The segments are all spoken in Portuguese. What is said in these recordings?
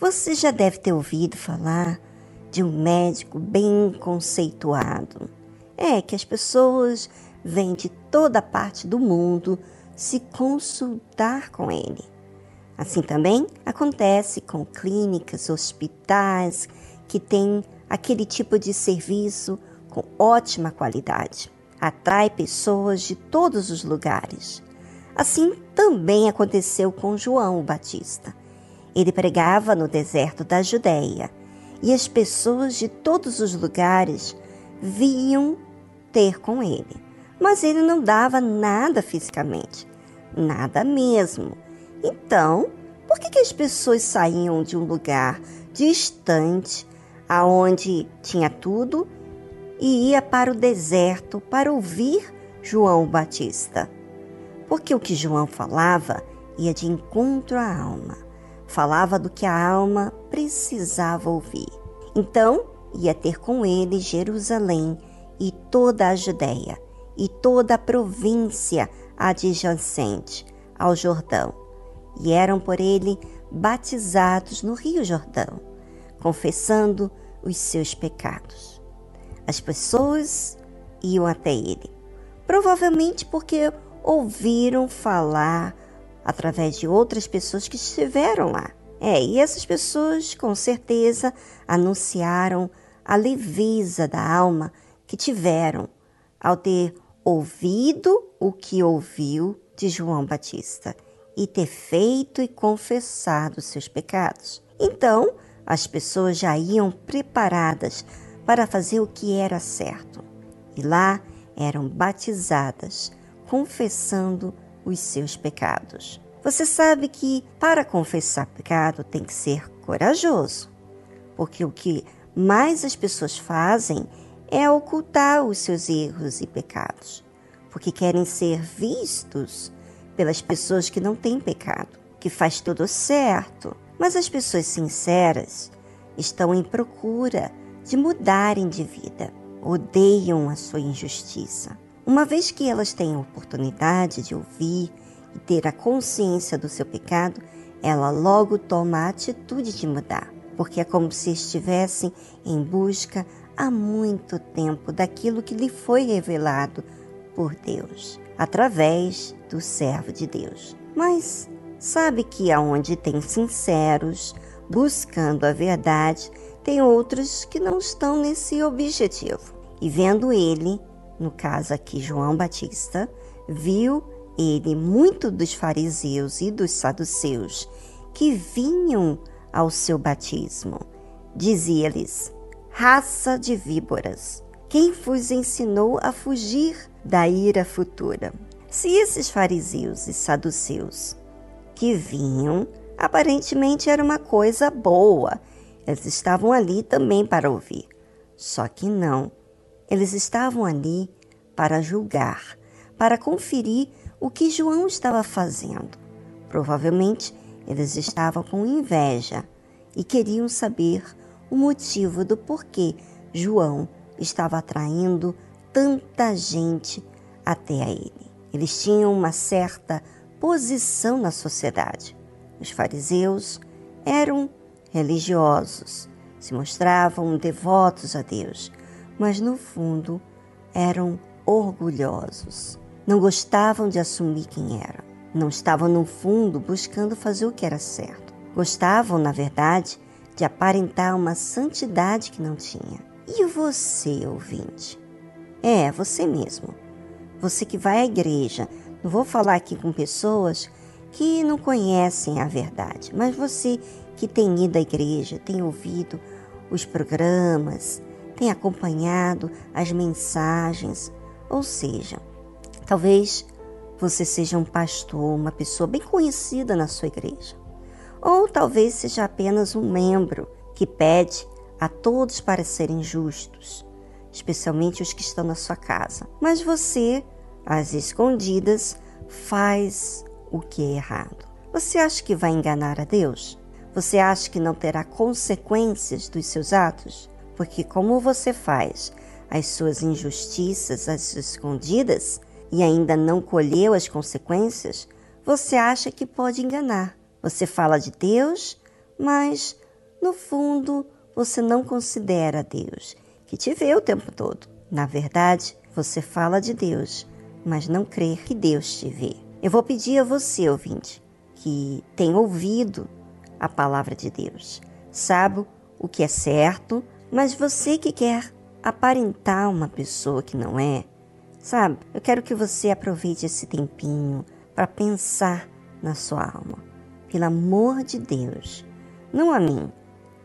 Você já deve ter ouvido falar de um médico bem conceituado. É que as pessoas vêm de toda parte do mundo se consultar com ele. Assim também acontece com clínicas, hospitais que têm aquele tipo de serviço com ótima qualidade. Atrai pessoas de todos os lugares. Assim também aconteceu com João Batista. Ele pregava no deserto da Judéia e as pessoas de todos os lugares vinham ter com ele. Mas ele não dava nada fisicamente, nada mesmo. Então, por que, que as pessoas saíam de um lugar distante, aonde tinha tudo, e ia para o deserto para ouvir João Batista? Porque o que João falava ia de encontro à alma falava do que a alma precisava ouvir. Então, ia ter com ele Jerusalém e toda a Judéia e toda a província adjacente ao Jordão, e eram por ele batizados no Rio Jordão, confessando os seus pecados. As pessoas iam até ele, provavelmente porque ouviram falar através de outras pessoas que estiveram lá. É, e essas pessoas com certeza anunciaram a leveza da alma que tiveram ao ter ouvido o que ouviu de João Batista e ter feito e confessado seus pecados. Então, as pessoas já iam preparadas para fazer o que era certo. E lá eram batizadas, confessando os seus pecados. Você sabe que para confessar pecado tem que ser corajoso, porque o que mais as pessoas fazem é ocultar os seus erros e pecados, porque querem ser vistos pelas pessoas que não têm pecado, que faz tudo certo. Mas as pessoas sinceras estão em procura de mudarem de vida, odeiam a sua injustiça. Uma vez que elas têm a oportunidade de ouvir e ter a consciência do seu pecado, ela logo toma a atitude de mudar, porque é como se estivessem em busca há muito tempo daquilo que lhe foi revelado por Deus, através do servo de Deus. Mas sabe que aonde tem sinceros buscando a verdade, tem outros que não estão nesse objetivo. E vendo ele, no caso aqui João Batista, viu ele muito dos fariseus e dos saduceus que vinham ao seu batismo. Dizia-lhes: Raça de víboras, quem vos ensinou a fugir da ira futura? Se esses fariseus e saduceus que vinham, aparentemente era uma coisa boa, eles estavam ali também para ouvir. Só que não eles estavam ali para julgar, para conferir o que João estava fazendo. Provavelmente eles estavam com inveja e queriam saber o motivo do porquê João estava atraindo tanta gente até a ele. Eles tinham uma certa posição na sociedade. Os fariseus eram religiosos, se mostravam devotos a Deus, mas no fundo eram orgulhosos. Não gostavam de assumir quem eram. Não estavam no fundo buscando fazer o que era certo. Gostavam, na verdade, de aparentar uma santidade que não tinha. E você, ouvinte? É, você mesmo. Você que vai à igreja. Não vou falar aqui com pessoas que não conhecem a verdade, mas você que tem ido à igreja, tem ouvido os programas, tem acompanhado as mensagens, ou seja, talvez você seja um pastor, uma pessoa bem conhecida na sua igreja, ou talvez seja apenas um membro que pede a todos para serem justos, especialmente os que estão na sua casa. Mas você, às escondidas, faz o que é errado. Você acha que vai enganar a Deus? Você acha que não terá consequências dos seus atos? Porque como você faz as suas injustiças às escondidas e ainda não colheu as consequências, você acha que pode enganar. Você fala de Deus, mas no fundo, você não considera Deus, que te vê o tempo todo. Na verdade, você fala de Deus, mas não crê que Deus te vê. Eu vou pedir a você, ouvinte, que tem ouvido a palavra de Deus, sabe o que é certo, mas você que quer aparentar uma pessoa que não é, sabe? Eu quero que você aproveite esse tempinho para pensar na sua alma. Pelo amor de Deus, não a mim,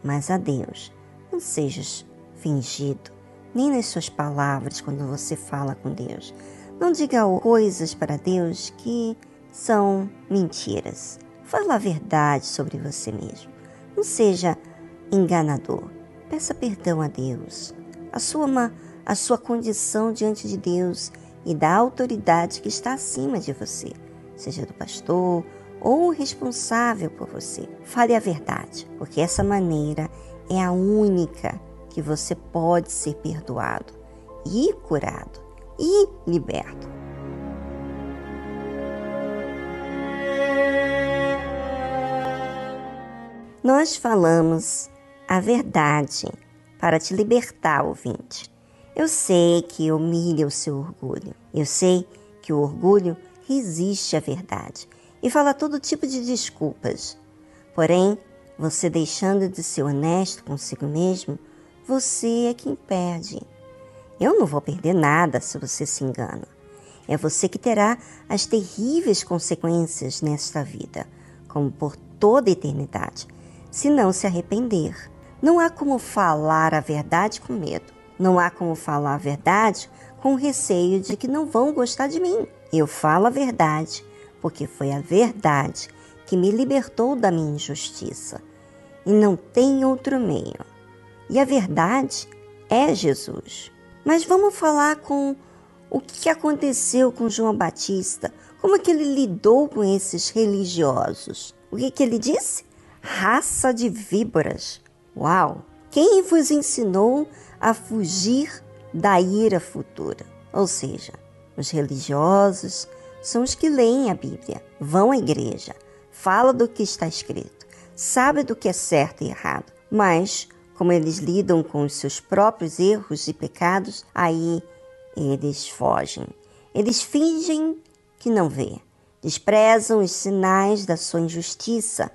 mas a Deus. Não sejas fingido, nem nas suas palavras quando você fala com Deus. Não diga coisas para Deus que são mentiras. Fala a verdade sobre você mesmo. Não seja enganador. Peça perdão a Deus. Assuma a sua condição diante de Deus e da autoridade que está acima de você, seja do pastor ou o responsável por você. Fale a verdade, porque essa maneira é a única que você pode ser perdoado e curado e liberto. Nós falamos a verdade para te libertar, ouvinte. Eu sei que humilha o seu orgulho. Eu sei que o orgulho resiste à verdade e fala todo tipo de desculpas. Porém, você deixando de ser honesto consigo mesmo, você é quem perde. Eu não vou perder nada se você se engana. É você que terá as terríveis consequências nesta vida, como por toda a eternidade, se não se arrepender. Não há como falar a verdade com medo. Não há como falar a verdade com receio de que não vão gostar de mim. Eu falo a verdade porque foi a verdade que me libertou da minha injustiça. E não tem outro meio. E a verdade é Jesus. Mas vamos falar com o que aconteceu com João Batista, como é que ele lidou com esses religiosos. O que, que ele disse? Raça de víboras. Uau! Quem vos ensinou a fugir da ira futura? Ou seja, os religiosos são os que leem a Bíblia, vão à igreja, falam do que está escrito, sabem do que é certo e errado, mas como eles lidam com os seus próprios erros e pecados, aí eles fogem. Eles fingem que não vê, desprezam os sinais da sua injustiça,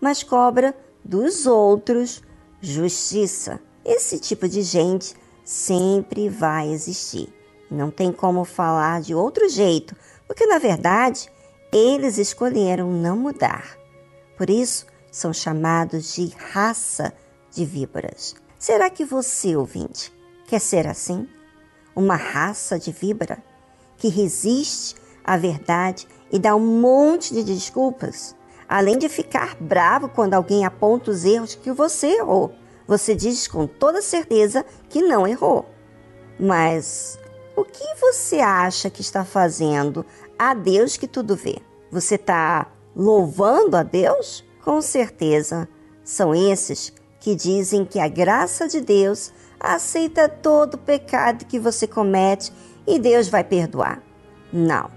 mas cobra dos outros justiça. Esse tipo de gente sempre vai existir. Não tem como falar de outro jeito, porque na verdade eles escolheram não mudar. Por isso são chamados de raça de víboras. Será que você, ouvinte, quer ser assim? Uma raça de víbora que resiste à verdade e dá um monte de desculpas? Além de ficar bravo quando alguém aponta os erros que você errou, você diz com toda certeza que não errou. Mas o que você acha que está fazendo a Deus que tudo vê? Você está louvando a Deus? Com certeza são esses que dizem que a graça de Deus aceita todo pecado que você comete e Deus vai perdoar. Não,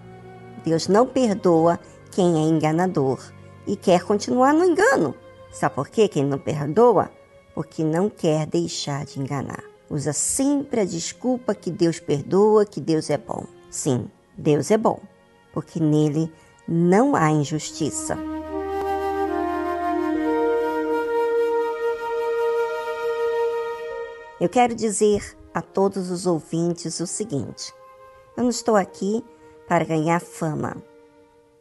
Deus não perdoa quem é enganador e quer continuar no engano. Sabe por quê? Quem não perdoa? Porque não quer deixar de enganar. Usa sempre a desculpa que Deus perdoa, que Deus é bom. Sim, Deus é bom, porque nele não há injustiça. Eu quero dizer a todos os ouvintes o seguinte: eu não estou aqui para ganhar fama.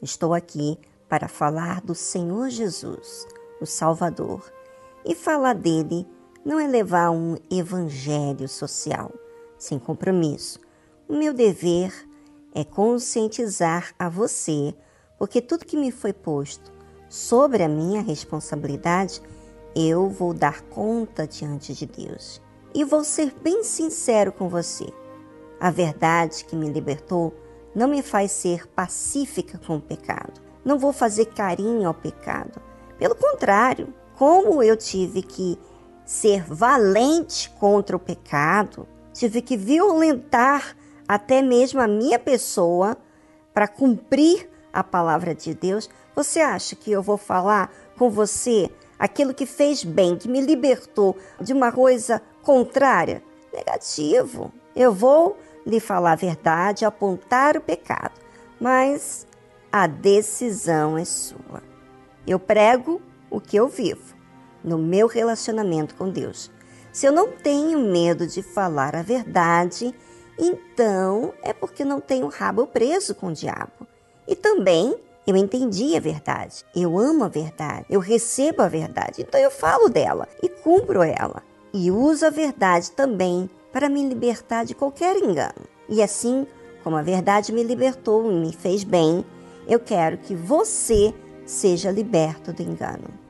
Estou aqui para falar do Senhor Jesus, o Salvador. E falar dele não é levar um evangelho social, sem compromisso. O meu dever é conscientizar a você, porque tudo que me foi posto sobre a minha responsabilidade, eu vou dar conta diante de Deus. E vou ser bem sincero com você. A verdade que me libertou não me faz ser pacífica com o pecado. Não vou fazer carinho ao pecado. Pelo contrário, como eu tive que ser valente contra o pecado, tive que violentar até mesmo a minha pessoa para cumprir a palavra de Deus. Você acha que eu vou falar com você aquilo que fez bem, que me libertou de uma coisa contrária? Negativo. Eu vou lhe falar a verdade, apontar o pecado, mas a decisão é sua. Eu prego o que eu vivo no meu relacionamento com Deus. Se eu não tenho medo de falar a verdade, então é porque não tenho rabo preso com o diabo. E também eu entendi a verdade, eu amo a verdade, eu recebo a verdade, então eu falo dela e cumpro ela. E uso a verdade também para me libertar de qualquer engano. E assim como a verdade me libertou e me fez bem, eu quero que você seja liberto do engano.